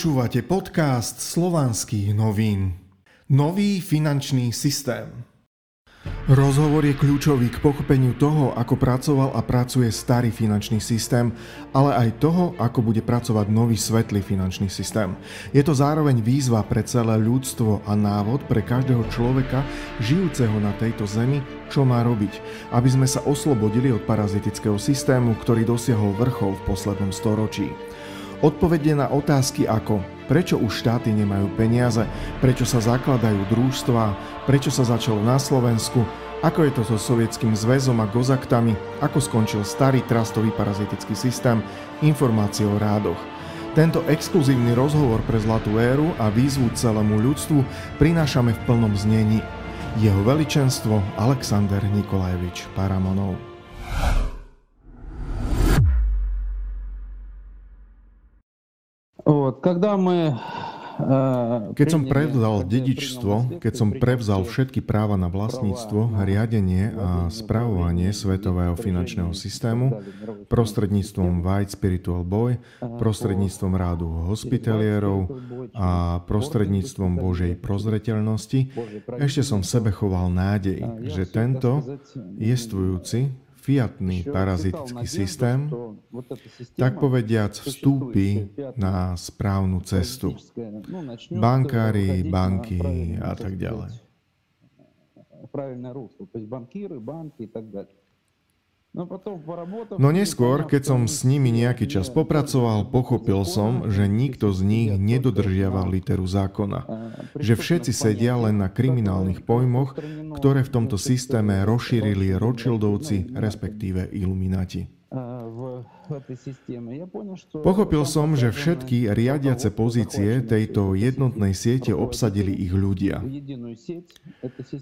Počúvate podcast slovanských novín. Nový finančný systém. Rozhovor je kľúčový k pochopeniu toho, ako pracoval a pracuje starý finančný systém, ale aj toho, ako bude pracovať nový svetlý finančný systém. Je to zároveň výzva pre celé ľudstvo a návod pre každého človeka žijúceho na tejto zemi, čo má robiť, aby sme sa oslobodili od parazitického systému, ktorý dosiahol vrchol v poslednom storočí. Odpovede na otázky ako prečo už štáty nemajú peniaze, prečo sa zakladajú družstva, prečo sa začalo na Slovensku, ako je to so sovietským zväzom a gozaktami, ako skončil starý trastový parazitický systém, informácie o rádoch. Tento exkluzívny rozhovor pre Zlatú éru a výzvu celému ľudstvu prinášame v plnom znení. Jeho veličenstvo Alexander Nikolajevič Paramonov. Keď som prevzal dedičstvo, keď som prevzal všetky práva na vlastníctvo, riadenie a spravovanie svetového finančného systému prostredníctvom White Spiritual Boy, prostredníctvom rádu hospitalierov a prostredníctvom Božej prozreteľnosti, ešte som v sebe choval nádej, že tento jestvujúci fiatný parazitický systém, tak povediac vstúpi na správnu cestu. Bankári, banky a tak ďalej. No, no neskôr, keď som s nimi nejaký čas popracoval, pochopil som, že nikto z nich nedodržiaval literu zákona. Že všetci sedia len na kriminálnych pojmoch, ktoré v tomto systéme rozšírili Rothschildovci, respektíve Illuminati. Pochopil som, že všetky riadiace pozície tejto jednotnej siete obsadili ich ľudia.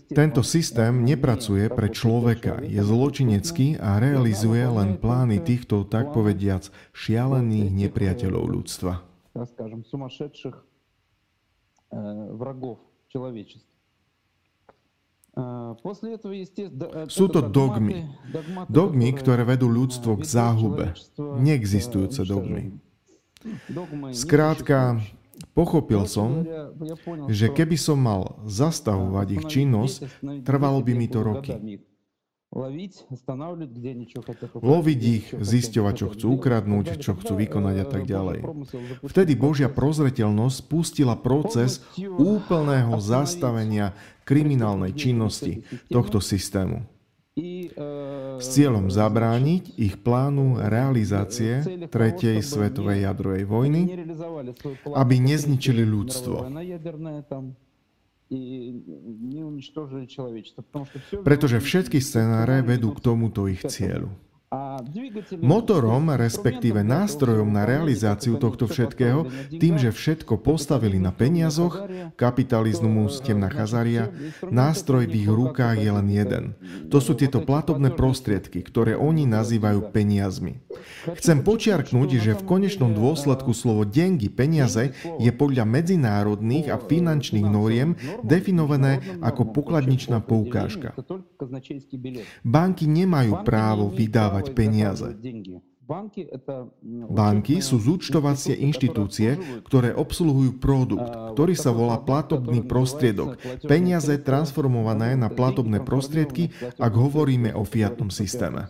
Tento systém nepracuje pre človeka, je zločinecký a realizuje len plány týchto, tak povediac, šialených nepriateľov ľudstva. врагов человечества. Sú to dogmy. Dogmy, ktoré vedú ľudstvo k záhube. Neexistujúce dogmy. Skrátka, pochopil som, že keby som mal zastavovať ich činnosť, trvalo by mi to roky. Loviť ich, zisťovať, čo chcú ukradnúť, čo chcú vykonať a tak ďalej. Vtedy Božia prozreteľnosť spustila proces úplného zastavenia kriminálnej činnosti tohto systému s cieľom zabrániť ich plánu realizácie Tretej svetovej jadrovej vojny, aby nezničili ľudstvo. Pretože všetky scenáre vedú k tomuto ich cieľu. Motorom, respektíve nástrojom na realizáciu tohto všetkého, tým, že všetko postavili na peniazoch, kapitalizmus, temná chazaria, nástroj v ich rukách je len jeden. To sú tieto platobné prostriedky, ktoré oni nazývajú peniazmi. Chcem počiarknúť, že v konečnom dôsledku slovo dengy, peniaze, je podľa medzinárodných a finančných noriem definované ako pokladničná poukážka. Banky nemajú právo vydávať dávať peniaze. Banky sú zúčtovacie inštitúcie, ktoré obsluhujú produkt, ktorý sa volá platobný prostriedok. Peniaze transformované na platobné prostriedky, ak hovoríme o fiatnom systéme.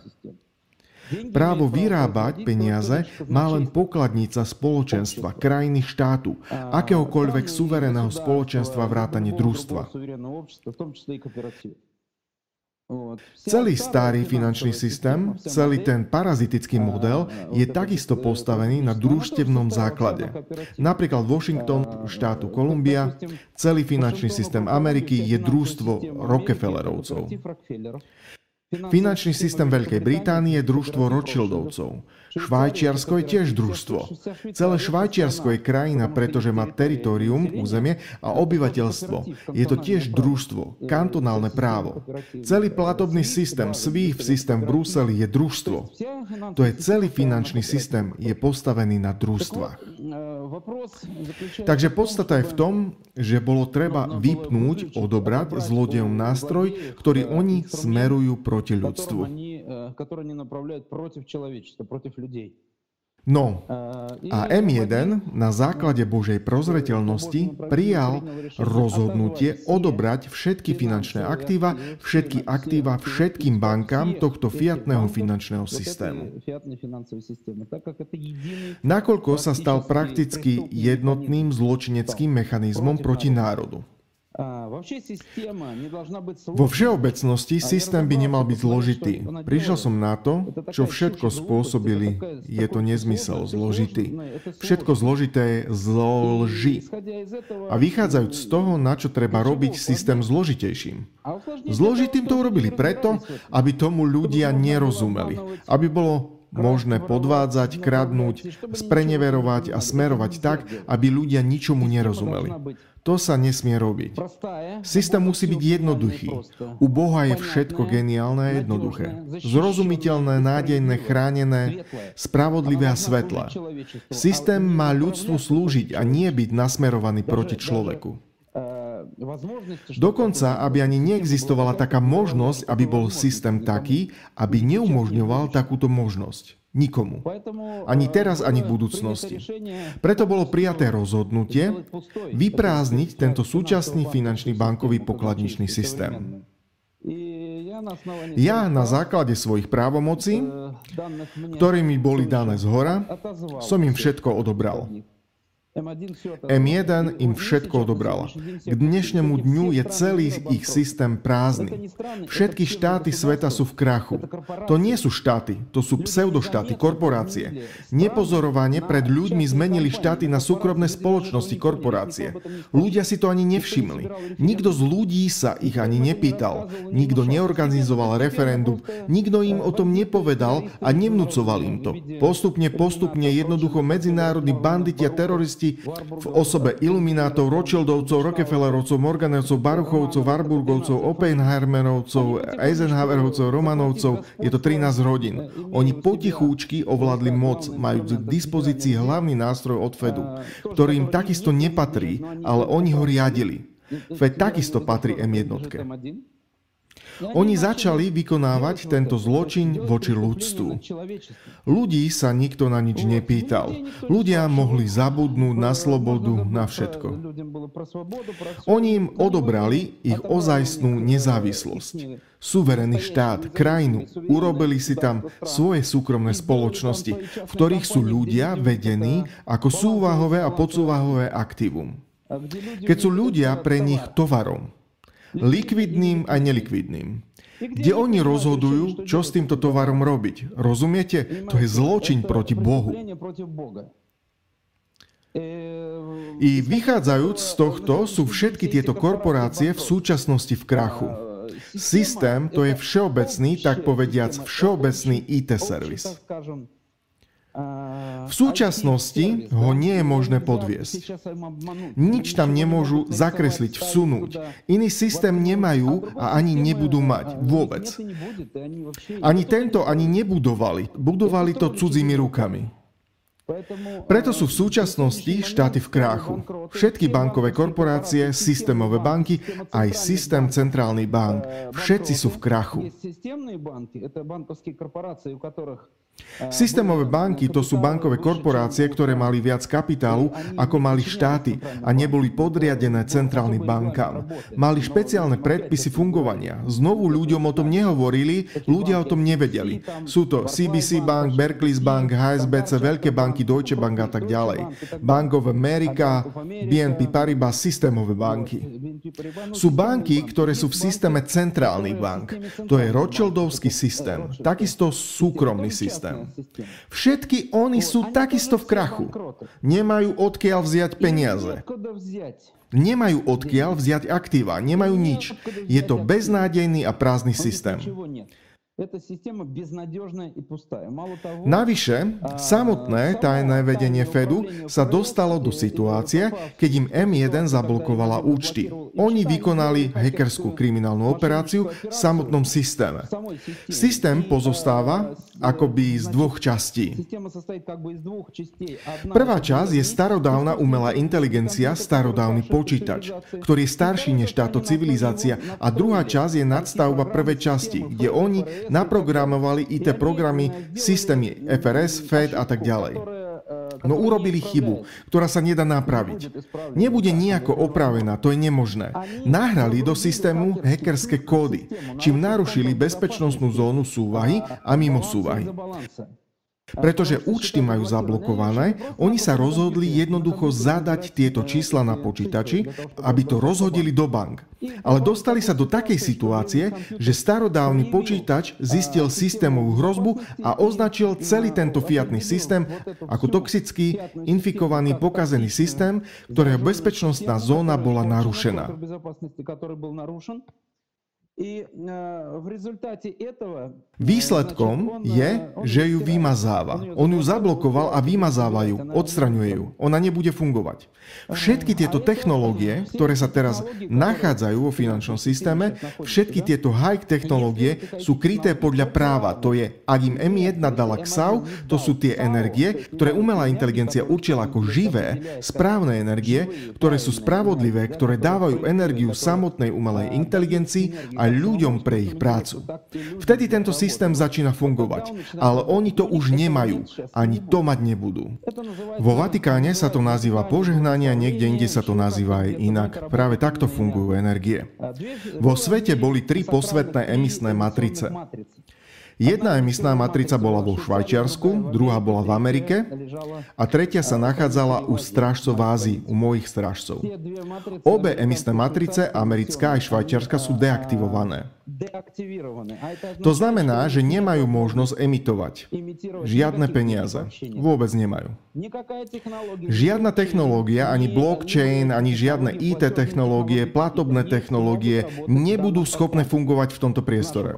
Právo vyrábať peniaze má len pokladnica spoločenstva, krajiny štátu, akéhokoľvek suverénneho spoločenstva vrátane družstva. Celý starý finančný systém, celý ten parazitický model je takisto postavený na družstevnom základe. Napríklad Washington štátu Kolumbia, celý finančný systém Ameriky je družstvo Rockefellerovcov. Finančný systém Veľkej Británie je družstvo Rothschildovcov. Švajčiarsko je tiež družstvo. Celé Švajčiarsko je krajina, pretože má teritorium, územie a obyvateľstvo. Je to tiež družstvo, kantonálne právo. Celý platobný systém, SWIFT systém v Bruseli je družstvo. To je celý finančný systém, je postavený na družstvách. Takže podstata je v tom, že bolo treba vypnúť, odobrať zlodejom nástroj, ktorý oni smerujú proti ľudstvu. No, a M1 na základe Božej prozreteľnosti prijal rozhodnutie odobrať všetky finančné aktíva, všetky aktíva všetkým bankám tohto fiatného finančného systému. Nakoľko sa stal prakticky jednotným zločineckým mechanizmom proti národu. Vo všeobecnosti systém by nemal byť zložitý. Prišiel som na to, čo všetko spôsobili. Je to nezmysel, zložitý. Všetko zložité je zloži. A vychádzajúc z toho, na čo treba robiť systém zložitejším. Zložitým to urobili preto, aby tomu ľudia nerozumeli. Aby bolo možné podvádzať, kradnúť, spreneverovať a smerovať tak, aby ľudia ničomu nerozumeli. To sa nesmie robiť. Systém musí byť jednoduchý. U Boha je všetko geniálne a jednoduché. Zrozumiteľné, nádejné, chránené, spravodlivé a svetlé. Systém má ľudstvu slúžiť a nie byť nasmerovaný proti človeku. Dokonca, aby ani neexistovala taká možnosť, aby bol systém taký, aby neumožňoval takúto možnosť. Nikomu. Ani teraz, ani v budúcnosti. Preto bolo prijaté rozhodnutie vyprázdniť tento súčasný finančný bankový pokladničný systém. Ja na základe svojich právomocí, ktoré mi boli dané z hora, som im všetko odobral. M1 im všetko odobrala. K dnešnému dňu je celý ich systém prázdny. Všetky štáty sveta sú v krachu. To nie sú štáty, to sú pseudoštáty, korporácie. Nepozorovane pred ľuďmi zmenili štáty na súkromné spoločnosti, korporácie. Ľudia si to ani nevšimli. Nikto z ľudí sa ich ani nepýtal. Nikto neorganizoval referendum. Nikto im o tom nepovedal a nevnúcoval im to. Postupne, postupne jednoducho medzinárodní banditi a teroristi v osobe iluminátov, Rothschildovcov, Rockefellerovcov, Morganovcov, Baruchovcov, Warburgovcov, Oppenheimerovcov, Eisenhowerovcov, Romanovcov. Je to 13 rodín. Oni potichúčky ovládli moc, majú k dispozícii hlavný nástroj od Fedu, ktorý im takisto nepatrí, ale oni ho riadili. Fed takisto patrí M1. Oni začali vykonávať tento zločin voči ľudstvu. Ľudí sa nikto na nič nepýtal. Ľudia mohli zabudnúť na slobodu, na všetko. Oni im odobrali ich ozajstnú nezávislosť. Suverený štát, krajinu. Urobili si tam svoje súkromné spoločnosti, v ktorých sú ľudia vedení ako súvahové a podsúvahové aktívum. Keď sú ľudia pre nich tovarom, likvidným a nelikvidným. Kde oni rozhodujú, čo s týmto tovarom robiť. Rozumiete? To je zločin proti Bohu. I vychádzajúc z tohto sú všetky tieto korporácie v súčasnosti v krachu. Systém to je všeobecný, tak povediac, všeobecný IT servis. V súčasnosti ho nie je možné podviesť. Nič tam nemôžu zakresliť, vsunúť. Iný systém nemajú a ani nebudú mať vôbec. Ani tento ani nebudovali. Budovali to cudzími rukami. Preto sú v súčasnosti štáty v kráchu. Všetky bankové korporácie, systémové banky, aj systém centrálny bank. Všetci sú v krachu. Systémové banky to sú bankové korporácie, ktoré mali viac kapitálu ako mali štáty a neboli podriadené centrálnym bankám. Mali špeciálne predpisy fungovania. Znovu ľuďom o tom nehovorili, ľudia o tom nevedeli. Sú to CBC Bank, Berkeley's Bank, HSBC, veľké banky, Deutsche Bank a tak ďalej. Bank of America, BNP Paribas, systémové banky. Sú banky, ktoré sú v systéme centrálnych bank. To je Rothschildovský systém, takisto súkromný systém systém. Všetky oni sú takisto v krachu. Nemajú odkiaľ vziať peniaze. Nemajú odkiaľ vziať aktíva, nemajú nič. Je to beznádejný a prázdny systém. Navyše, samotné tajné vedenie Fedu sa dostalo do situácie, keď im M1 zablokovala účty. Oni vykonali hackerskú kriminálnu operáciu v samotnom systéme. Systém pozostáva akoby z dvoch častí. Prvá časť je starodávna umelá inteligencia, starodávny počítač, ktorý je starší než táto civilizácia a druhá časť je nadstavba prvej časti, kde oni naprogramovali IT programy, systémy FRS, FED a tak ďalej. No urobili chybu, ktorá sa nedá napraviť. Nebude nejako opravená, to je nemožné. Nahrali do systému hackerské kódy, čím narušili bezpečnostnú zónu súvahy a mimo súvahy. Pretože účty majú zablokované, oni sa rozhodli jednoducho zadať tieto čísla na počítači, aby to rozhodili do bank. Ale dostali sa do takej situácie, že starodávny počítač zistil systémovú hrozbu a označil celý tento fiatný systém ako toxický, infikovaný, pokazený systém, ktorého bezpečnostná zóna bola narušená. Výsledkom je, že ju vymazáva. On ju zablokoval a vymazáva ju, odstraňuje ju. Ona nebude fungovať. Všetky tieto technológie, ktoré sa teraz nachádzajú vo finančnom systéme, všetky tieto high technológie sú kryté podľa práva. To je, ak im M1 dala KSAU, to sú tie energie, ktoré umelá inteligencia určila ako živé, správne energie, ktoré sú spravodlivé, ktoré dávajú energiu samotnej umelej inteligencii a ľuďom pre ich prácu. Vtedy tento systém začína fungovať, ale oni to už nemajú, ani to mať nebudú. Vo Vatikáne sa to nazýva požehnanie a niekde inde sa to nazýva aj inak. Práve takto fungujú energie. Vo svete boli tri posvetné emisné matrice. Jedna emisná matrica bola vo Švajčiarsku, druhá bola v Amerike a tretia sa nachádzala u strážcov v Ázii, u mojich strážcov. Obe emisné matrice, americká aj švajčiarska, sú deaktivované. To znamená, že nemajú možnosť emitovať. Žiadne peniaze. Vôbec nemajú. Žiadna technológia, ani blockchain, ani žiadne IT technológie, platobné technológie nebudú schopné fungovať v tomto priestore.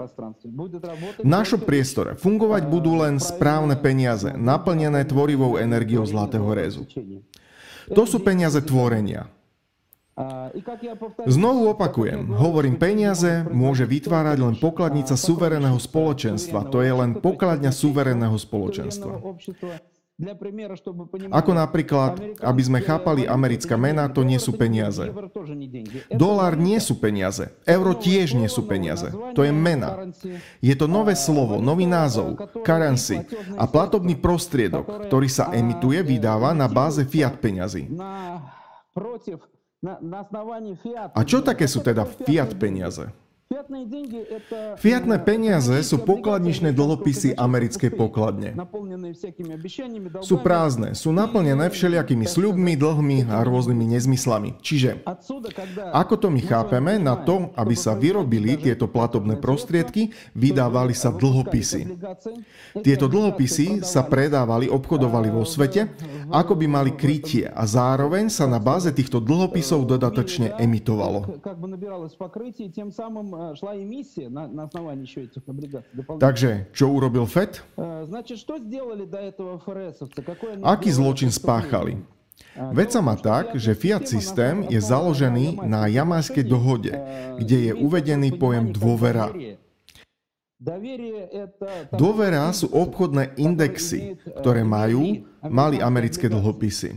Náš našom priestore fungovať budú len správne peniaze, naplnené tvorivou energiou zlatého rezu. To sú peniaze tvorenia. Znovu opakujem, hovorím peniaze môže vytvárať len pokladnica suvereného spoločenstva. To je len pokladňa suvereného spoločenstva. Ako napríklad, aby sme chápali americké mená, to nie sú peniaze. Dolár nie sú peniaze. Euro tiež nie sú peniaze. To je mena. Je to nové slovo, nový názov, currency a platobný prostriedok, ktorý sa emituje, vydáva na báze fiat peňazí. A čo také sú teda fiat peniaze? Fiatné peniaze sú pokladničné dlhopisy americkej pokladne. Sú prázdne, sú naplnené všelijakými sľubmi, dlhmi a rôznymi nezmyslami. Čiže, ako to my chápeme, na to, aby sa vyrobili tieto platobné prostriedky, vydávali sa dlhopisy. Tieto dlhopisy sa predávali, obchodovali vo svete, ako by mali krytie a zároveň sa na báze týchto dlhopisov dodatočne emitovalo. шла эмиссия на, на основании еще этих облигаций. Takže, čo urobil FED? Значит, что сделали до этого ФРСовцы? Aký zločin spáchali? Vec sa má tak, že fiat systém je založený na jamajskej dohode, kde je uvedený pojem dôvera. Dôvera sú obchodné indexy, ktoré majú, mali americké dlhopisy.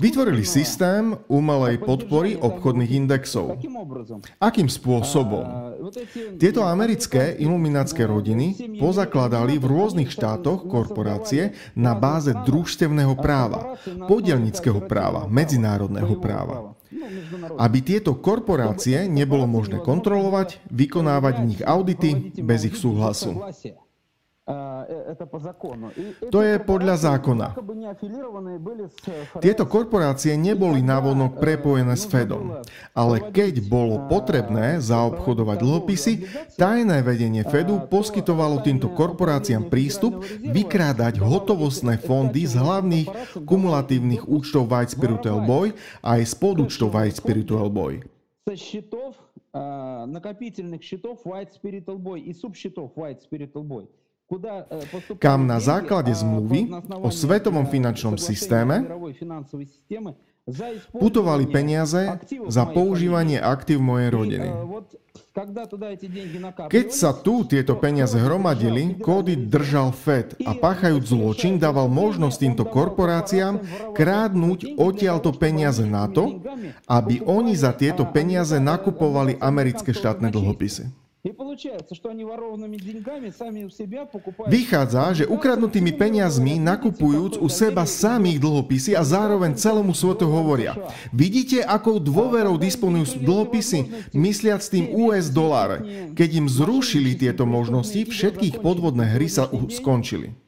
Vytvorili systém umelej podpory obchodných indexov. Akým spôsobom? Tieto americké iluminátske rodiny pozakladali v rôznych štátoch korporácie na báze družstevného práva, podielnického práva, medzinárodného práva. Aby tieto korporácie nebolo možné kontrolovať, vykonávať v nich audity bez ich súhlasu. Э, to je podľa zákona. Tieto korporácie neboli návonok prepojené s Fedom, ale keď bolo potrebné zaobchodovať dlhopisy, tajné vedenie Fedu poskytovalo týmto korporáciám prístup vykrádať hotovostné fondy z hlavných kumulatívnych účtov White Spiritual Boy a aj z podúčtov White Spiritual Boy. накопительных счетов White Spiritual Boy и субсчетов White Spiritual Boy – kam na základe zmluvy o svetovom finančnom systéme putovali peniaze za používanie aktív mojej rodiny. Keď sa tu tieto peniaze hromadili, kódy držal Fed a páchajúc zločin dával možnosť týmto korporáciám krádnuť odtiaľto peniaze na to, aby oni za tieto peniaze nakupovali americké štátne dlhopisy. Vychádza, že ukradnutými peniazmi nakupujúc u seba samých dlhopisy a zároveň celému svetu hovoria. Vidíte, akou dôverou disponujú dlhopisy, mysliac tým US doláre. Keď im zrušili tieto možnosti, všetkých podvodné hry sa skončili.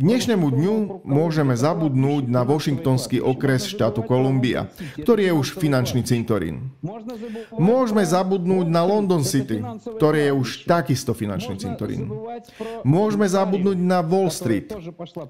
Dnešnému dňu môžeme zabudnúť na Washingtonský okres štátu Kolumbia, ktorý je už finančný cintorín. Môžeme zabudnúť na London City, ktorý je už takisto finančný cintorín. Môžeme zabudnúť na Wall Street,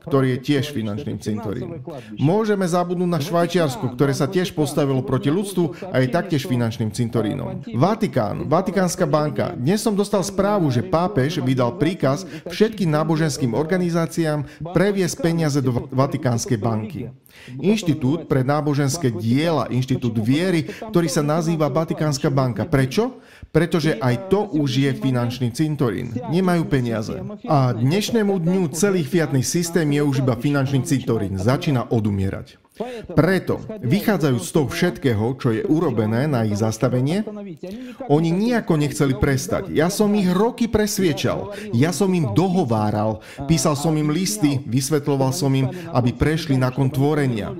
ktorý je tiež finančným cintorín. Môžeme zabudnúť na Švajčiarsku, ktoré sa tiež postavilo proti ľudstvu a je taktiež finančným cintorínom. Vatikán, Vatikánska banka. Dnes som dostal správu, že pápež vydal príkaz všetkým náboženským mimovládnym organizáciám previesť peniaze do Vatikánskej banky. Inštitút pre náboženské diela, Inštitút viery, ktorý sa nazýva Vatikánska banka. Prečo? Pretože aj to už je finančný cintorín. Nemajú peniaze. A dnešnému dňu celý fiatný systém je už iba finančný cintorín. Začína odumierať. Preto, vychádzajú z toho všetkého, čo je urobené na ich zastavenie, oni nejako nechceli prestať. Ja som ich roky presviečal, ja som im dohováral, písal som im listy, vysvetloval som im, aby prešli na kontvorenia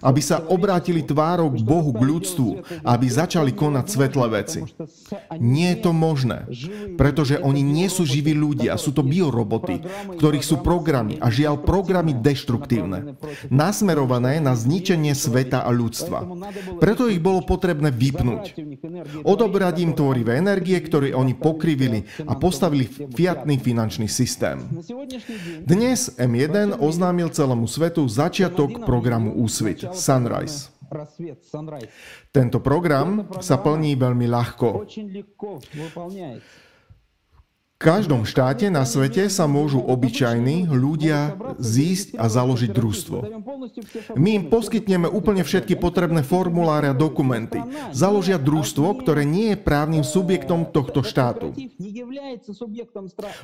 aby sa obrátili tvárou k Bohu, k ľudstvu, aby začali konať svetlé veci. Nie je to možné, pretože oni nie sú živí ľudia, sú to bioroboty, v ktorých sú programy a žiaľ programy deštruktívne, nasmerované na zničenie sveta a ľudstva. Preto ich bolo potrebné vypnúť. Odobrať im tvorivé energie, ktoré oni pokrivili a postavili fiatný finančný systém. Dnes M1 oznámil celému svetu začiatok programu programu Úsvit, Sunrise. Tento program sa plní veľmi ľahko. Každom štáte na svete sa môžu obyčajní ľudia zísť a založiť družstvo. My im poskytneme úplne všetky potrebné formuláre a dokumenty. Založia družstvo, ktoré nie je právnym subjektom tohto štátu.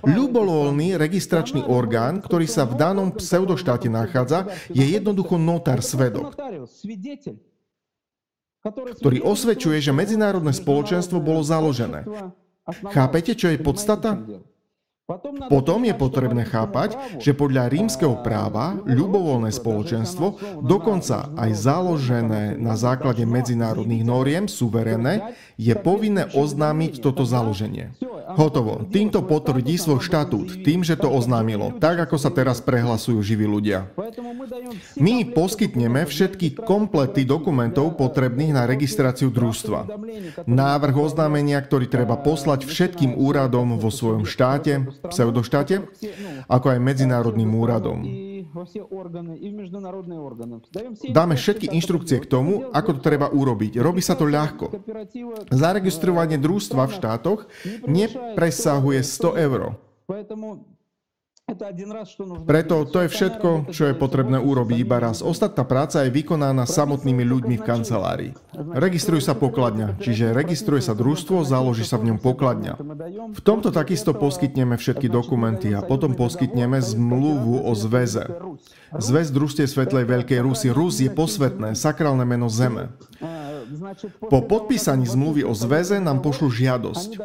Ľubovoľný registračný orgán, ktorý sa v danom pseudoštáte nachádza, je jednoducho notár svedok ktorý osvedčuje, že medzinárodné spoločenstvo bolo založené. Chápete, čo je podstata? Potom je potrebné chápať, že podľa rímskeho práva ľubovoľné spoločenstvo, dokonca aj založené na základe medzinárodných noriem, suverénne, je povinné oznámiť toto založenie. Hotovo. Týmto potvrdí svoj štatút, tým, že to oznámilo, tak ako sa teraz prehlasujú živí ľudia. My poskytneme všetky komplety dokumentov potrebných na registráciu družstva. Návrh oznámenia, ktorý treba poslať všetkým úradom vo svojom štáte, pseudoštáte, ako aj medzinárodným úradom. Dáme všetky inštrukcie k tomu, ako to treba urobiť. Robí sa to ľahko. Zaregistrovanie družstva v štátoch nepresahuje 100 eur. Preto to je všetko, čo je potrebné urobiť iba raz. Ostatná práca je vykonaná samotnými ľuďmi v kancelárii. Registruje sa pokladňa, čiže registruje sa družstvo, založí sa v ňom pokladňa. V tomto takisto poskytneme všetky dokumenty a potom poskytneme zmluvu o zväze. Zväz družstie Svetlej Veľkej Rusy. Rus je posvetné, sakrálne meno Zeme. Po podpísaní zmluvy o zväze nám pošlu žiadosť.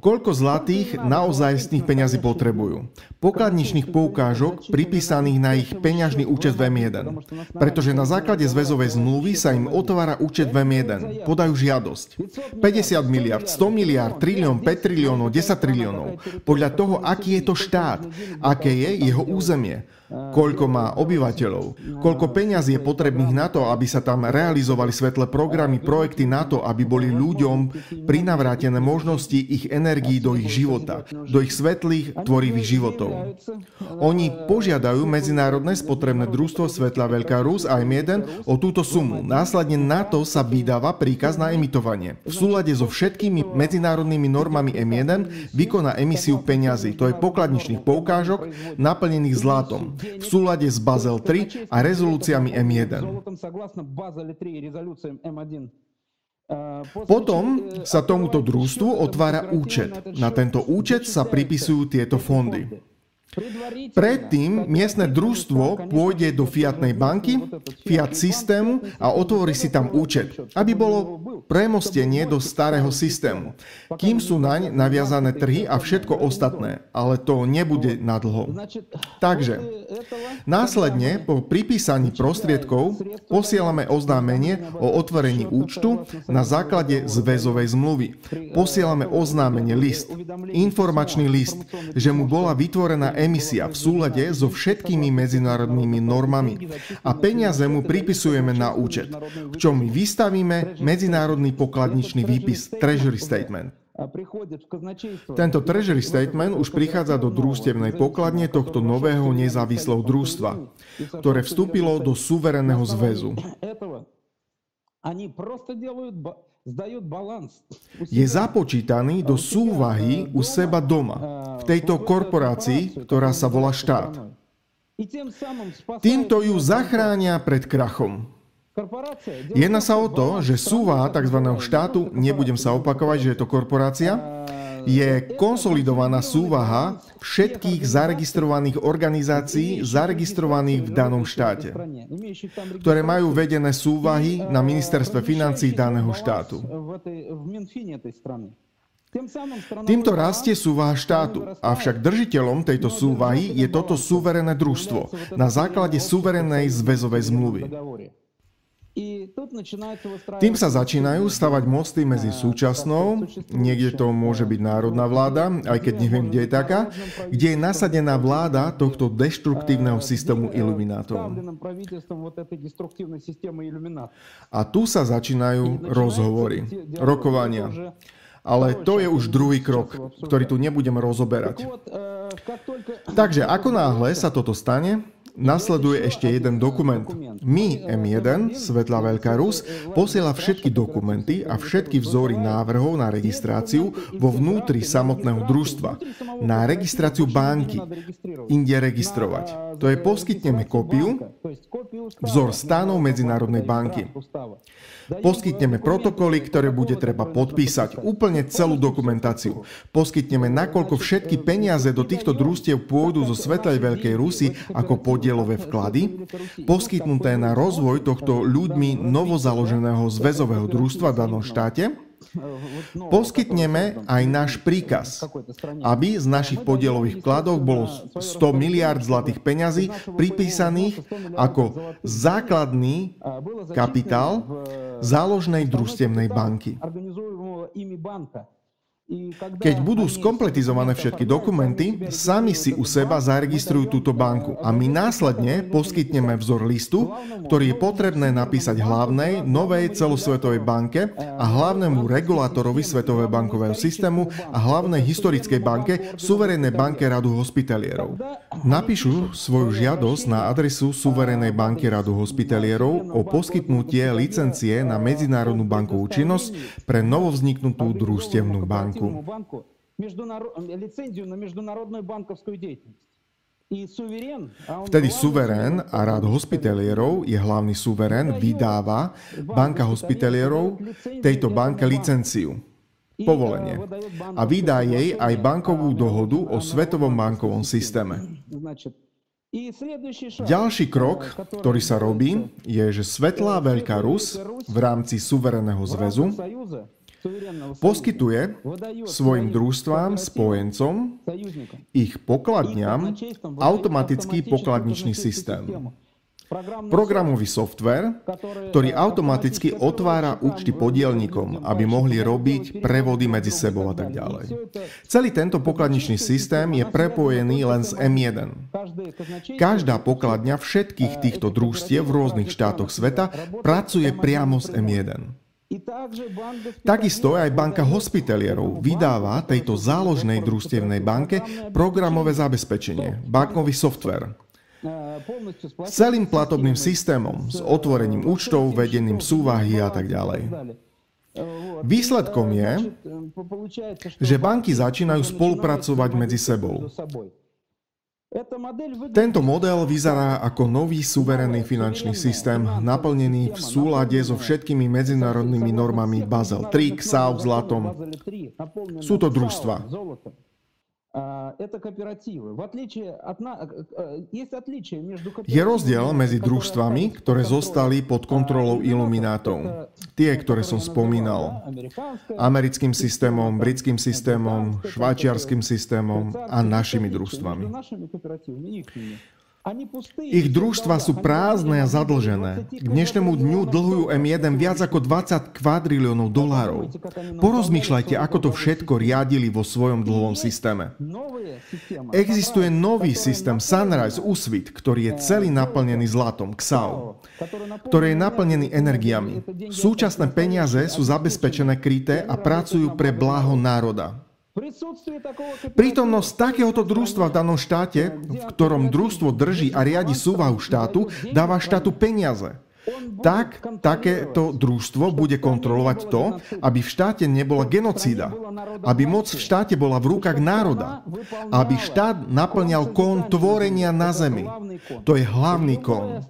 Koľko zlatých naozajstných peňazí potrebujú? Pokladničných poukážok pripísaných na ich peňažný účet v M1. Pretože na základe zväzovej zmluvy sa im otvára účet v M1. Podajú žiadosť. 50 miliard, 100 miliard, trilión, 5 triliónov, 10 triliónov. Podľa toho, aký je to štát, aké je jeho územie koľko má obyvateľov, koľko peňazí je potrebných na to, aby sa tam realizovali svetlé programy, projekty na to, aby boli ľuďom prinavrátené možnosti ich energií do ich života, do ich svetlých, tvorivých životov. Oni požiadajú Medzinárodné spotrebné družstvo Svetla Veľká Rus a M1 o túto sumu. Následne na to sa vydáva príkaz na emitovanie. V súlade so všetkými medzinárodnými normami M1 vykoná emisiu peňazí, to je pokladničných poukážok naplnených zlatom v súlade s Basel 3 a rezolúciami M1. Potom sa tomuto družstvu otvára účet. Na tento účet sa pripisujú tieto fondy. Predtým miestne družstvo pôjde do fiatnej banky, fiat systému a otvorí si tam účet, aby bolo premostenie do starého systému, kým sú naň naviazané trhy a všetko ostatné, ale to nebude nadlho. Takže, následne po pripísaní prostriedkov posielame oznámenie o otvorení účtu na základe zväzovej zmluvy. Posielame oznámenie list, informačný list, že mu bola vytvorená emisia v súlade so všetkými medzinárodnými normami a peniaze mu pripisujeme na účet, v čom my vystavíme medzinárodný pokladničný výpis Treasury Statement. Tento Treasury Statement už prichádza do družstevnej pokladne tohto nového nezávislého družstva, ktoré vstúpilo do suverénneho zväzu. Je započítaný do súvahy u seba doma, v tejto korporácii, ktorá sa volá štát. Týmto ju zachránia pred krachom. Jedná sa o to, že súva tzv. štátu, nebudem sa opakovať, že je to korporácia, je konsolidovaná súvaha všetkých zaregistrovaných organizácií zaregistrovaných v danom štáte, ktoré majú vedené súvahy na ministerstve financí daného štátu. Týmto rastie súvaha štátu, avšak držiteľom tejto súvahy je toto súverené družstvo na základe súverenej zväzovej zmluvy. Tým sa začínajú stavať mosty medzi súčasnou, niekde to môže byť národná vláda, aj keď neviem, kde je taká, kde je nasadená vláda tohto deštruktívneho systému iluminátov. A tu sa začínajú rozhovory, rokovania. Ale to je už druhý krok, ktorý tu nebudeme rozoberať. Takže ako náhle sa toto stane, nasleduje ešte jeden dokument. My, M1, Svetla Veľká Rus, posiela všetky dokumenty a všetky vzory návrhov na registráciu vo vnútri samotného družstva. Na registráciu banky. Inde registrovať. To je poskytneme kopiu, vzor stánov Medzinárodnej banky. Poskytneme protokoly, ktoré bude treba podpísať, úplne celú dokumentáciu. Poskytneme, nakoľko všetky peniaze do týchto družstiev pôjdu zo Svetlej Veľkej Rusy ako podielové vklady, poskytnuté na rozvoj tohto ľuďmi novozaloženého zväzového družstva v danom štáte, Poskytneme aj náš príkaz, aby z našich podielových vkladov bolo 100 miliard zlatých peňazí pripísaných ako základný kapitál záložnej družstevnej banky. Keď budú skompletizované všetky dokumenty, sami si u seba zaregistrujú túto banku a my následne poskytneme vzor listu, ktorý je potrebné napísať hlavnej, novej celosvetovej banke a hlavnému regulátorovi Svetového bankového systému a hlavnej historickej banke, Suverénnej banke Radu hospitalierov. Napíšu svoju žiadosť na adresu Suverénnej banky Radu hospitalierov o poskytnutie licencie na medzinárodnú bankovú činnosť pre novovzniknutú družstevnú banku banku. банку лицензию на международную банковскую деятельность. Vtedy suverén a rád hospitalierov je hlavný suverén, vydáva banka hospitalierov tejto banke licenciu, povolenie a vydá jej aj bankovú dohodu o svetovom bankovom systéme. Ďalší krok, ktorý sa robí, je, že Svetlá Veľká Rus v rámci suverénneho zväzu poskytuje svojim družstvám, spojencom, ich pokladňam automatický pokladničný systém. Programový software, ktorý automaticky otvára účty podielnikom, aby mohli robiť prevody medzi sebou a tak ďalej. Celý tento pokladničný systém je prepojený len s M1. Každá pokladňa všetkých týchto družstiev v rôznych štátoch sveta pracuje priamo s M1. Takisto aj banka hospitalierov vydáva tejto záložnej družstevnej banke programové zabezpečenie, bankový software. S celým platobným systémom, s otvorením účtov, vedením súvahy a tak ďalej. Výsledkom je, že banky začínajú spolupracovať medzi sebou. Tento model vyzerá ako nový suverénny finančný systém, naplnený v súlade so všetkými medzinárodnými normami Basel 3, KSAU, zlatom. Sú to družstva. Je rozdiel medzi družstvami, ktoré zostali pod kontrolou iluminátov. Tie, ktoré som spomínal. Americkým systémom, britským systémom, švajčiarským systémom a našimi družstvami. Ich družstva sú prázdne a zadlžené. K dnešnému dňu dlhujú M1 viac ako 20 kvadriliónov dolárov. Porozmýšľajte, ako to všetko riadili vo svojom dlhovom systéme. Existuje nový systém Sunrise Usvit, ktorý je celý naplnený zlatom, XAO, ktorý je naplnený energiami. Súčasné peniaze sú zabezpečené kryté a pracujú pre blaho národa. Prítomnosť takéhoto družstva v danom štáte, v ktorom družstvo drží a riadi súvahu štátu, dáva štátu peniaze. Tak takéto družstvo bude kontrolovať to, aby v štáte nebola genocída, aby moc v štáte bola v rukách národa, aby štát naplňal kón tvorenia na zemi. To je hlavný kón.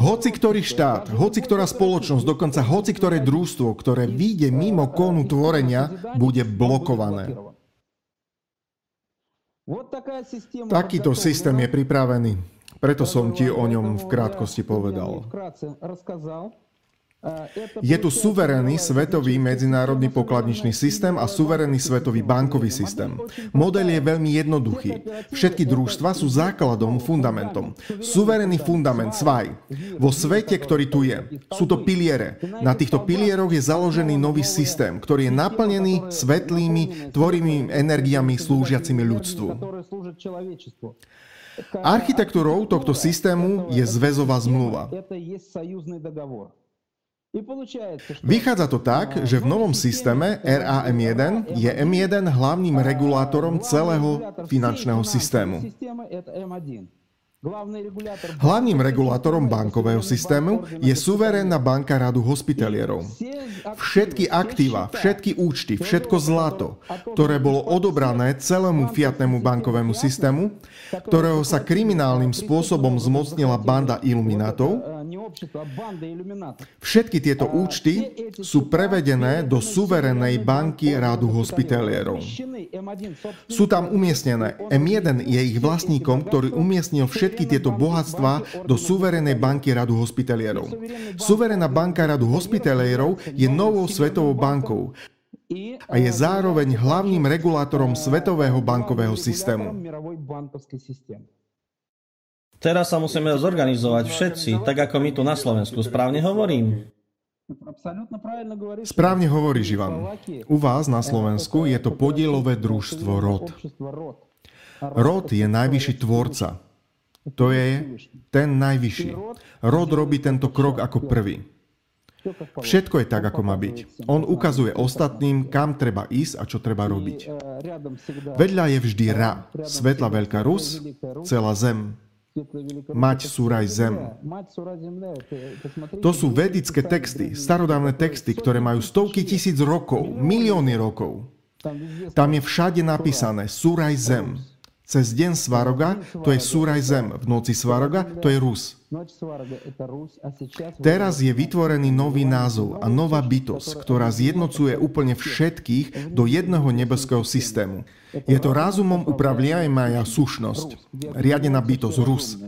Hoci ktorý štát, hoci ktorá spoločnosť, dokonca hoci ktoré družstvo, ktoré vyjde mimo kónu tvorenia, bude blokované. Takýto systém je pripravený. Preto som ti o ňom v krátkosti povedal. Je tu suverénny svetový medzinárodný pokladničný systém a suverénny svetový bankový systém. Model je veľmi jednoduchý. Všetky družstva sú základom, fundamentom. Suverénny fundament, svaj. Vo svete, ktorý tu je, sú to piliere. Na týchto pilieroch je založený nový systém, ktorý je naplnený svetlými, tvorivými energiami slúžiacimi ľudstvu. Architektúrou tohto systému je zväzová zmluva. Vychádza to tak, že v novom systéme RAM1 je M1 hlavným regulátorom celého finančného systému. Hlavným regulátorom bankového systému je suverénna banka radu hospitalierov. Všetky aktíva, všetky účty, všetko zlato, ktoré bolo odobrané celému fiatnému bankovému systému, ktorého sa kriminálnym spôsobom zmocnila banda iluminátov, všetky tieto účty sú prevedené do suverénnej banky rádu hospitalierov. Sú tam umiestnené. M1 je ich vlastníkom, ktorý umiestnil všetky tieto bohatstva do suverenej banky radu hospitalierov. Suverená banka radu hospitalierov je novou svetovou bankou a je zároveň hlavným regulátorom svetového bankového systému. Teraz sa musíme zorganizovať všetci, tak ako my tu na Slovensku. Správne hovorím? Správne hovoríš, Ivan. U vás na Slovensku je to podielové družstvo ROD. ROD je najvyšší tvorca. To je ten najvyšší. Rod robí tento krok ako prvý. Všetko je tak, ako má byť. On ukazuje ostatným, kam treba ísť a čo treba robiť. Vedľa je vždy Ra, svetla veľká Rus, celá zem, mať Suraj zem. To sú vedické texty, starodávne texty, ktoré majú stovky tisíc rokov, milióny rokov. Tam je všade napísané Suraj zem. Cez deň Svaroga to je Súraj zem, v noci Svaroga to je Rus. Teraz je vytvorený nový názov a nová bytosť, ktorá zjednocuje úplne všetkých do jedného nebeského systému. Je to razumom upravliajmaja sušnosť, riadená bytosť Rus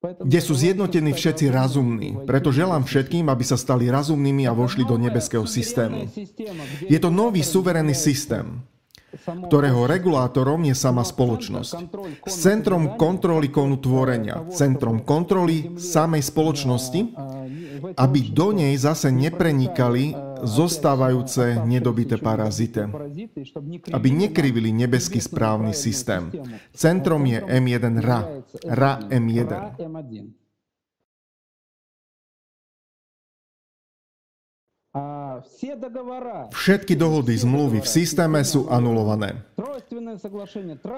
kde sú zjednotení všetci razumní. Preto želám všetkým, aby sa stali razumnými a vošli do nebeského systému. Je to nový suverénny systém ktorého regulátorom je sama spoločnosť. S centrom kontroly konu tvorenia, centrom kontroly samej spoločnosti, aby do nej zase neprenikali zostávajúce nedobité parazity, aby nekrivili nebeský správny systém. Centrom je M1 RA, RA M1. Všetky dohody, zmluvy v systéme sú anulované.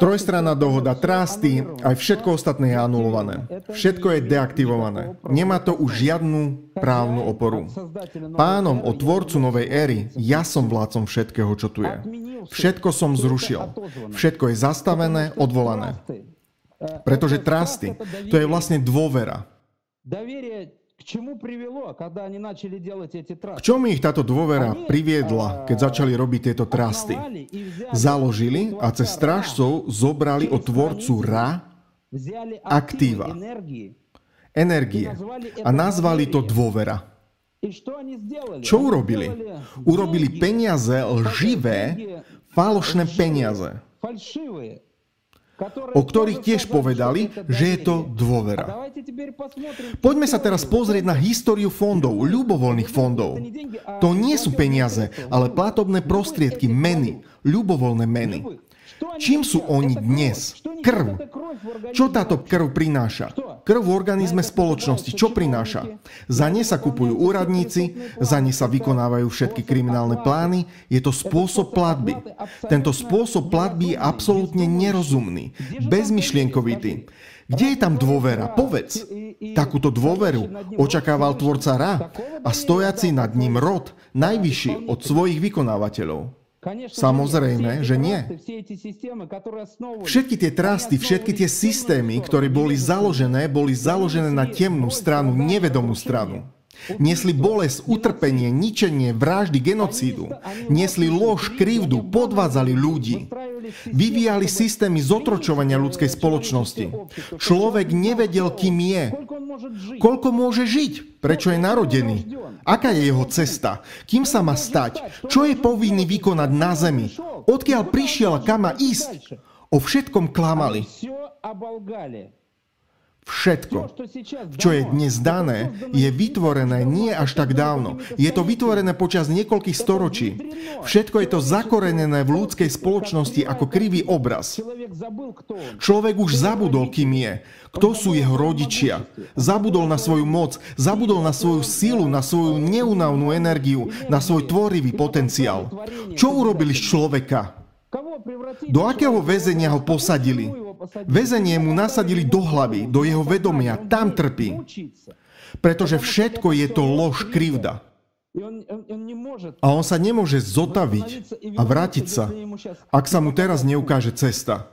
Trojstranná dohoda, trásty, aj všetko ostatné je anulované. Všetko je deaktivované. Nemá to už žiadnu právnu oporu. Pánom o tvorcu novej éry, ja som vládcom všetkého, čo tu je. Všetko som zrušil. Všetko je zastavené, odvolané. Pretože trasty, to je vlastne dôvera. K čomu ich táto dôvera priviedla, keď začali robiť tieto trasty? Založili a cez strážcov zobrali od tvorcu Ra aktíva, energie a nazvali to dôvera. Čo urobili? Urobili peniaze lživé, falošné peniaze o ktorých tiež povedali, že je to dôvera. Poďme sa teraz pozrieť na históriu fondov, ľubovoľných fondov. To nie sú peniaze, ale platobné prostriedky, meny, ľubovoľné meny. Čím sú oni dnes? Krv. Čo táto krv prináša? Krv v organizme spoločnosti čo prináša? Za ne sa kupujú úradníci, za ne sa vykonávajú všetky kriminálne plány, je to spôsob platby. Tento spôsob platby je absolútne nerozumný, bezmyšlienkovitý. Kde je tam dôvera? Povedz. Takúto dôveru očakával tvorca Ra a stojaci nad ním rod, najvyšší od svojich vykonávateľov. Samozrejme, že nie. Všetky tie trasty, všetky tie systémy, ktoré boli založené, boli založené na temnú stranu, nevedomú stranu. Niesli bolesť, utrpenie, ničenie, vraždy, genocídu. Niesli lož, krivdu, podvádzali ľudí. Vyvíjali systémy zotročovania ľudskej spoločnosti. Človek nevedel, kým je. Koľko môže žiť? Prečo je narodený? Aká je jeho cesta? Kým sa má stať? Čo je povinný vykonať na zemi? Odkiaľ prišiel a kam má ísť? O všetkom klamali. Všetko, čo je dnes dané, je vytvorené nie až tak dávno. Je to vytvorené počas niekoľkých storočí. Všetko je to zakorenené v ľudskej spoločnosti ako krivý obraz. Človek už zabudol, kým je, kto sú jeho rodičia. Zabudol na svoju moc, zabudol na svoju silu, na svoju neunavnú energiu, na svoj tvorivý potenciál. Čo urobili z človeka? Do akého väzenia ho posadili? Vezenie mu nasadili do hlavy, do jeho vedomia, tam trpí. Pretože všetko je to lož, krivda. A on sa nemôže zotaviť a vrátiť sa, ak sa mu teraz neukáže cesta.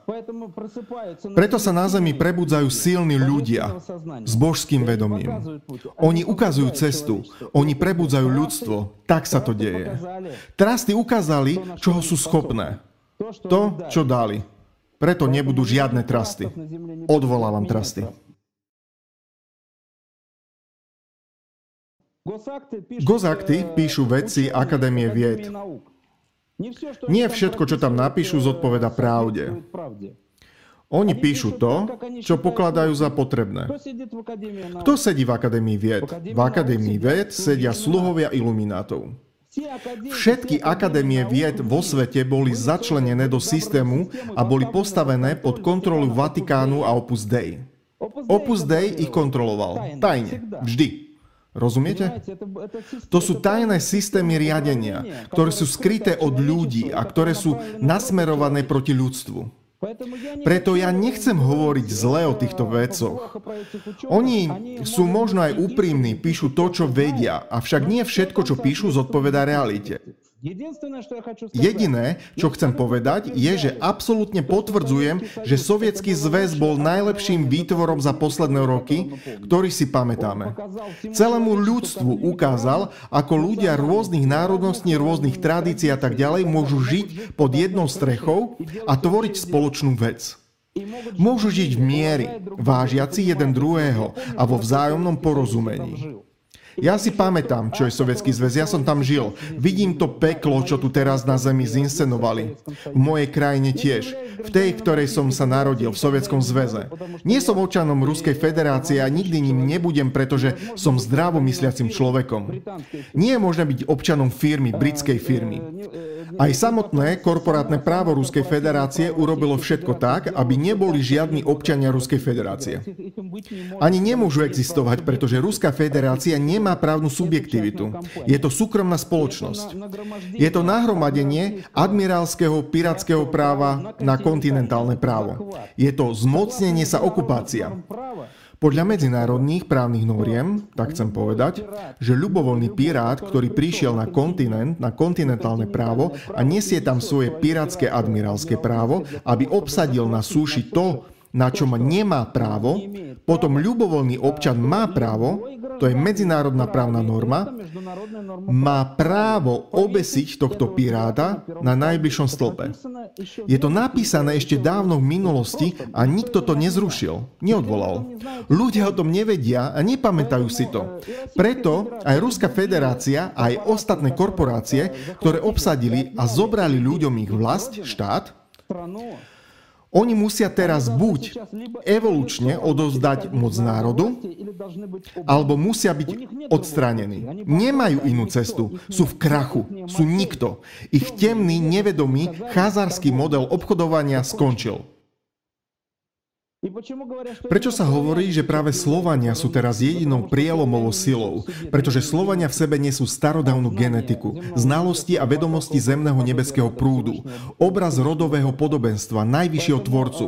Preto sa na zemi prebudzajú silní ľudia s božským vedomím. Oni ukazujú cestu, oni prebudzajú ľudstvo. Tak sa to deje. Trasty ukázali, čoho sú schopné. To, čo dali. Preto nebudú žiadne trasty. Odvolávam trasty. Gozakty píšu vedci Akadémie vied. Nie všetko, čo tam napíšu, zodpoveda pravde. Oni píšu to, čo pokladajú za potrebné. Kto sedí v Akadémii vied? V Akadémii vied sedia sluhovia iluminátov. Všetky akadémie vied vo svete boli začlenené do systému a boli postavené pod kontrolu Vatikánu a Opus Dei. Opus Dei ich kontroloval. Tajne. Vždy. Rozumiete? To sú tajné systémy riadenia, ktoré sú skryté od ľudí a ktoré sú nasmerované proti ľudstvu. Preto ja nechcem hovoriť zle o týchto vedcoch. Oni sú možno aj úprimní, píšu to, čo vedia, avšak nie všetko, čo píšu, zodpoveda realite. Jediné, čo chcem povedať, je, že absolútne potvrdzujem, že Sovietský zväz bol najlepším výtvorom za posledné roky, ktorý si pamätáme. Celému ľudstvu ukázal, ako ľudia rôznych národností, rôznych tradícií a tak ďalej môžu žiť pod jednou strechou a tvoriť spoločnú vec. Môžu žiť v miery, vážiaci jeden druhého a vo vzájomnom porozumení. Ja si pamätám, čo je Sovietský zväz, ja som tam žil. Vidím to peklo, čo tu teraz na Zemi zinscenovali. V mojej krajine tiež. V tej, ktorej som sa narodil, v Sovietskom zväze. Nie som občanom Ruskej federácie a nikdy ním nebudem, pretože som zdravomysliacim človekom. Nie je možné byť občanom firmy, britskej firmy. Aj samotné korporátne právo Ruskej federácie urobilo všetko tak, aby neboli žiadni občania Ruskej federácie. Ani nemôžu existovať, pretože Ruská federácia nemá právnu subjektivitu. Je to súkromná spoločnosť. Je to nahromadenie admirálskeho pirátskeho práva na kontinentálne právo. Je to zmocnenie sa okupácia. Podľa medzinárodných právnych noriem, tak chcem povedať, že ľubovoľný pirát, ktorý prišiel na kontinent, na kontinentálne právo a nesie tam svoje pirátske admirálske právo, aby obsadil na súši to, na čo nemá právo, potom ľubovoľný občan má právo, to je medzinárodná právna norma, má právo obesiť tohto piráta na najbližšom stĺpe. Je to napísané ešte dávno v minulosti a nikto to nezrušil, neodvolal. Ľudia o tom nevedia a nepamätajú si to. Preto aj Ruská federácia a aj ostatné korporácie, ktoré obsadili a zobrali ľuďom ich vlast, štát, oni musia teraz buď evolučne odovzdať moc národu, alebo musia byť odstránení. Nemajú inú cestu. Sú v krachu. Sú nikto. Ich temný, nevedomý, cházarský model obchodovania skončil. Prečo sa hovorí, že práve Slovania sú teraz jedinou prielomovou silou? Pretože Slovania v sebe nesú starodávnu genetiku, znalosti a vedomosti zemného nebeského prúdu, obraz rodového podobenstva, najvyššieho tvorcu.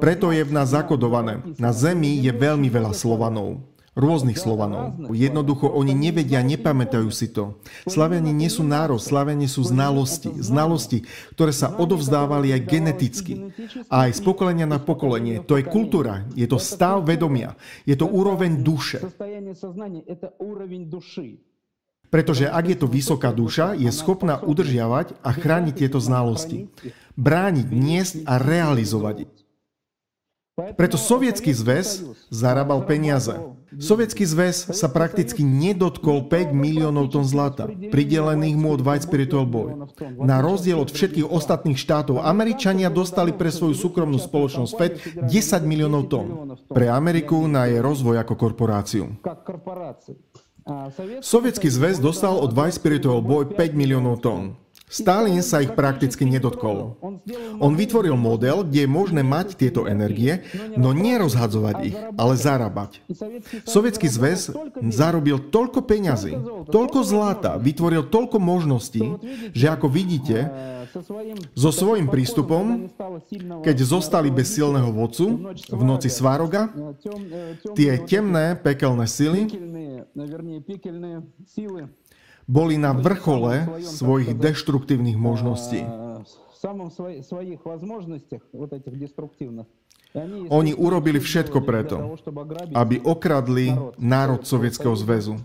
Preto je v nás zakodované. Na Zemi je veľmi veľa Slovanov rôznych Slovanov. Jednoducho oni nevedia, nepamätajú si to. Slaviani nie sú národ, Slaviani sú znalosti. Znalosti, ktoré sa odovzdávali aj geneticky. Aj z pokolenia na pokolenie. To je kultúra, je to stav vedomia, je to úroveň duše. Pretože ak je to vysoká duša, je schopná udržiavať a chrániť tieto znalosti. Brániť, niesť a realizovať ich. Preto Sovietský zväz zarábal peniaze. Sovietský zväz sa prakticky nedotkol 5 miliónov tón zlata, pridelených mu od White Spiritual Boy. Na rozdiel od všetkých ostatných štátov, Američania dostali pre svoju súkromnú spoločnosť FED 10 miliónov tón. Pre Ameriku na jej rozvoj ako korporáciu. Sovietský zväz dostal od White Spiritual Boy 5 miliónov tón. Stalin sa ich prakticky nedotkol. On vytvoril model, kde je možné mať tieto energie, no nerozhadzovať ich, ale zarábať. Sovietský zväz zarobil toľko peňazí, toľko zlata, vytvoril toľko možností, že ako vidíte, so svojím prístupom, keď zostali bez silného vodcu v noci Svaroga, tie temné pekelné sily boli na vrchole svojich deštruktívnych možností. Oni urobili všetko preto, aby okradli národ Sovietskeho zväzu,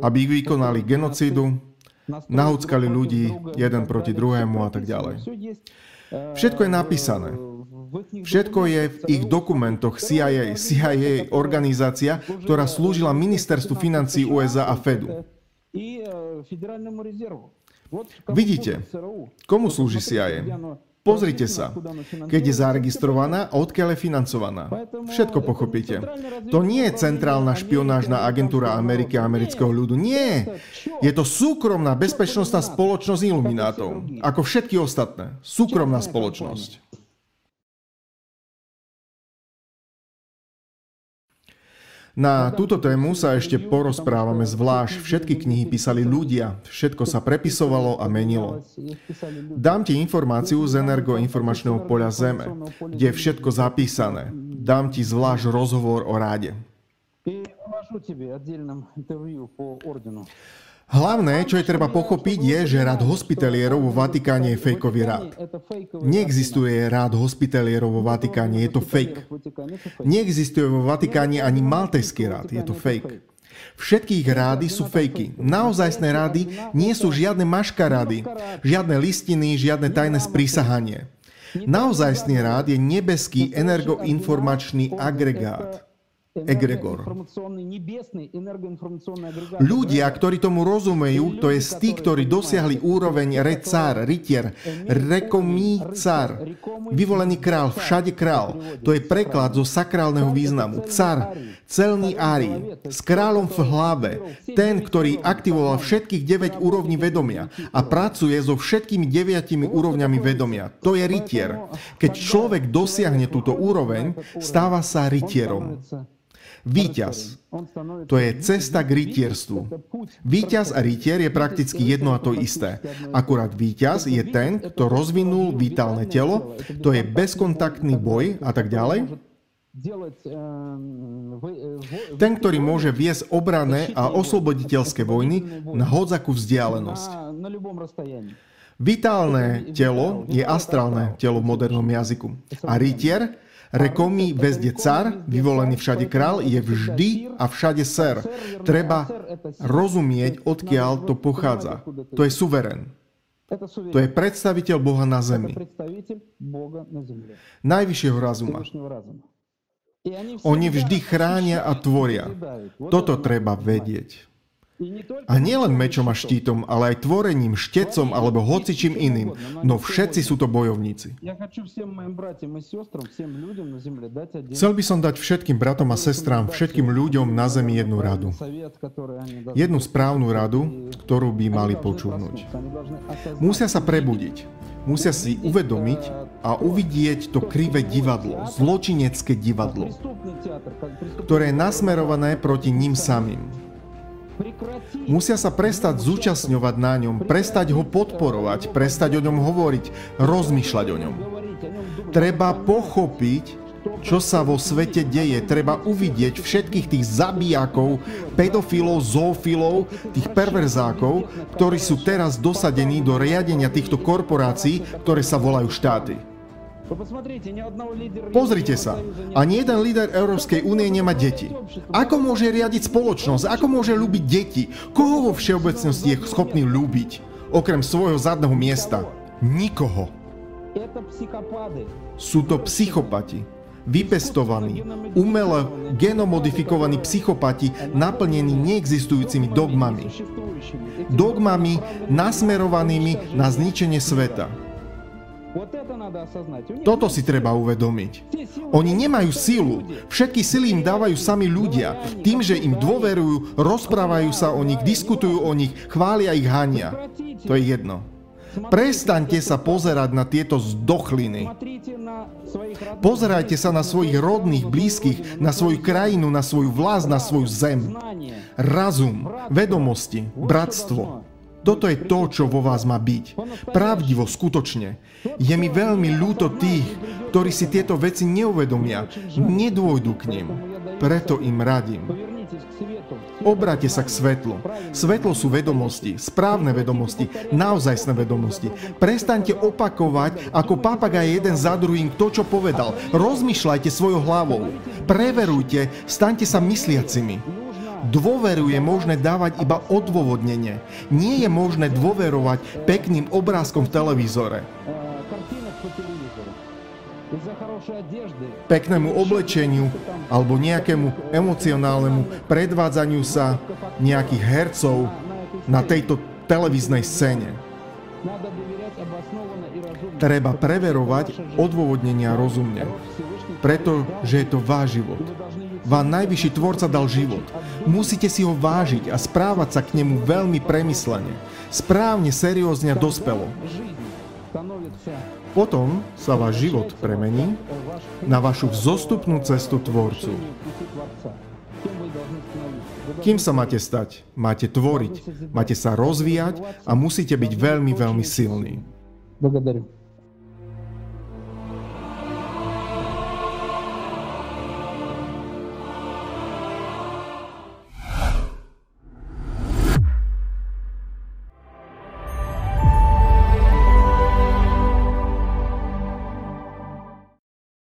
aby ich vykonali genocídu, nahúckali ľudí jeden proti druhému a tak ďalej. Všetko je napísané. Všetko je v ich dokumentoch CIA. CIA organizácia, ktorá slúžila ministerstvu financí USA a Fedu. Vidíte, komu slúži CIA? Pozrite sa, keď je zaregistrovaná a odkiaľ je financovaná. Všetko pochopíte. To nie je centrálna špionážna agentúra Ameriky a amerického ľudu. Nie! Je to súkromná bezpečnostná spoločnosť iluminátov. Ako všetky ostatné. Súkromná spoločnosť. Na túto tému sa ešte porozprávame zvlášť. Všetky knihy písali ľudia, všetko sa prepisovalo a menilo. Dám ti informáciu z energoinformačného poľa Zeme, kde je všetko zapísané. Dám ti zvlášť rozhovor o ráde. Hlavné, čo je treba pochopiť, je, že rád hospitalierov vo Vatikáne je fejkový rád. Neexistuje rád hospitalierov vo Vatikáne, je to fake. Neexistuje vo Vatikáne ani maltejský rád, je to fake. Všetky ich rády sú fejky. Naozajstné rády nie sú žiadne maškarády, žiadne listiny, žiadne tajné sprísahanie. Naozajstný rád je nebeský energoinformačný agregát egregor. Ľudia, ktorí tomu rozumejú, to je tí, ktorí dosiahli úroveň recár, rytier, rekomícar, vyvolený král, všade král. To je preklad zo sakrálneho významu. Car, celný ári, s kráľom v hlave, ten, ktorý aktivoval všetkých 9 úrovní vedomia a pracuje so všetkými 9 úrovňami vedomia. To je rytier. Keď človek dosiahne túto úroveň, stáva sa rytierom. Výťaz. To je cesta k rytierstvu. Výťaz a rytier je prakticky jedno a to isté. Akurát výťaz je ten, kto rozvinul vitálne telo, to je bezkontaktný boj a tak ďalej. Ten, ktorý môže viesť obrané a osloboditeľské vojny na hodzakú vzdialenosť. Vitálne telo je astrálne telo v modernom jazyku. A rytier, Rekomi bezdecar, vyvolený všade král, je vždy a všade ser. Treba rozumieť, odkiaľ to pochádza. To je suverén. To je predstaviteľ Boha na zemi. Najvyššieho razuma. Oni vždy chránia a tvoria. Toto treba vedieť. A nielen mečom a štítom, ale aj tvorením, štecom alebo hocičím iným, no všetci sú to bojovníci. Chcel by som dať všetkým bratom a sestrám, všetkým ľuďom na zemi jednu radu. Jednu správnu radu, ktorú by mali počúvnuť. Musia sa prebudiť, musia si uvedomiť a uvidieť to krivé divadlo, zločinecké divadlo, ktoré je nasmerované proti ním samým. Musia sa prestať zúčastňovať na ňom, prestať ho podporovať, prestať o ňom hovoriť, rozmýšľať o ňom. Treba pochopiť, čo sa vo svete deje. Treba uvidieť všetkých tých zabijakov, pedofilov, zoofilov, tých perverzákov, ktorí sú teraz dosadení do riadenia týchto korporácií, ktoré sa volajú štáty. Pozrite sa, ani jeden líder Európskej únie nemá deti. Ako môže riadiť spoločnosť? Ako môže ľúbiť deti? Koho vo všeobecnosti je schopný ľúbiť? Okrem svojho zadného miesta. Nikoho. Sú to psychopati. Vypestovaní, umelo genomodifikovaní psychopati naplnení neexistujúcimi dogmami. Dogmami nasmerovanými na zničenie sveta toto si treba uvedomiť. Oni nemajú silu. Všetky sily im dávajú sami ľudia. Tým, že im dôverujú, rozprávajú sa o nich, diskutujú o nich, chvália ich hania. To je jedno. Prestaňte sa pozerať na tieto zdochliny. Pozerajte sa na svojich rodných, blízkych, na svoju krajinu, na svoju vlast, na svoju zem. Razum, vedomosti, bratstvo. Toto je to, čo vo vás má byť. Pravdivo, skutočne. Je mi veľmi ľúto tých, ktorí si tieto veci neuvedomia, nedôjdu k nim. Preto im radím. Obráte sa k svetlu. Svetlo sú vedomosti, správne vedomosti, naozajstné vedomosti. Prestaňte opakovať ako papagaj jeden za druhým to, čo povedal. Rozmýšľajte svojou hlavou. Preverujte, staňte sa mysliacimi. Dôveru je možné dávať iba odôvodnenie. Nie je možné dôverovať pekným obrázkom v televízore. Peknému oblečeniu alebo nejakému emocionálnemu predvádzaniu sa nejakých hercov na tejto televíznej scéne. Treba preverovať odôvodnenia rozumne, pretože je to váš život. Vám najvyšší tvorca dal život. Musíte si ho vážiť a správať sa k nemu veľmi premyslene. Správne, seriózne a dospelo. жизнь становится Potom sa váš život premení ваш na vašu vzostupnú cestu Tvorcu. пути Творца. Кем вы должны становиться? Вы Kým sa máte stať? Máte tvoriť, máte sa rozvíjať a musíte byť veľmi, veľmi silní. Благодарю.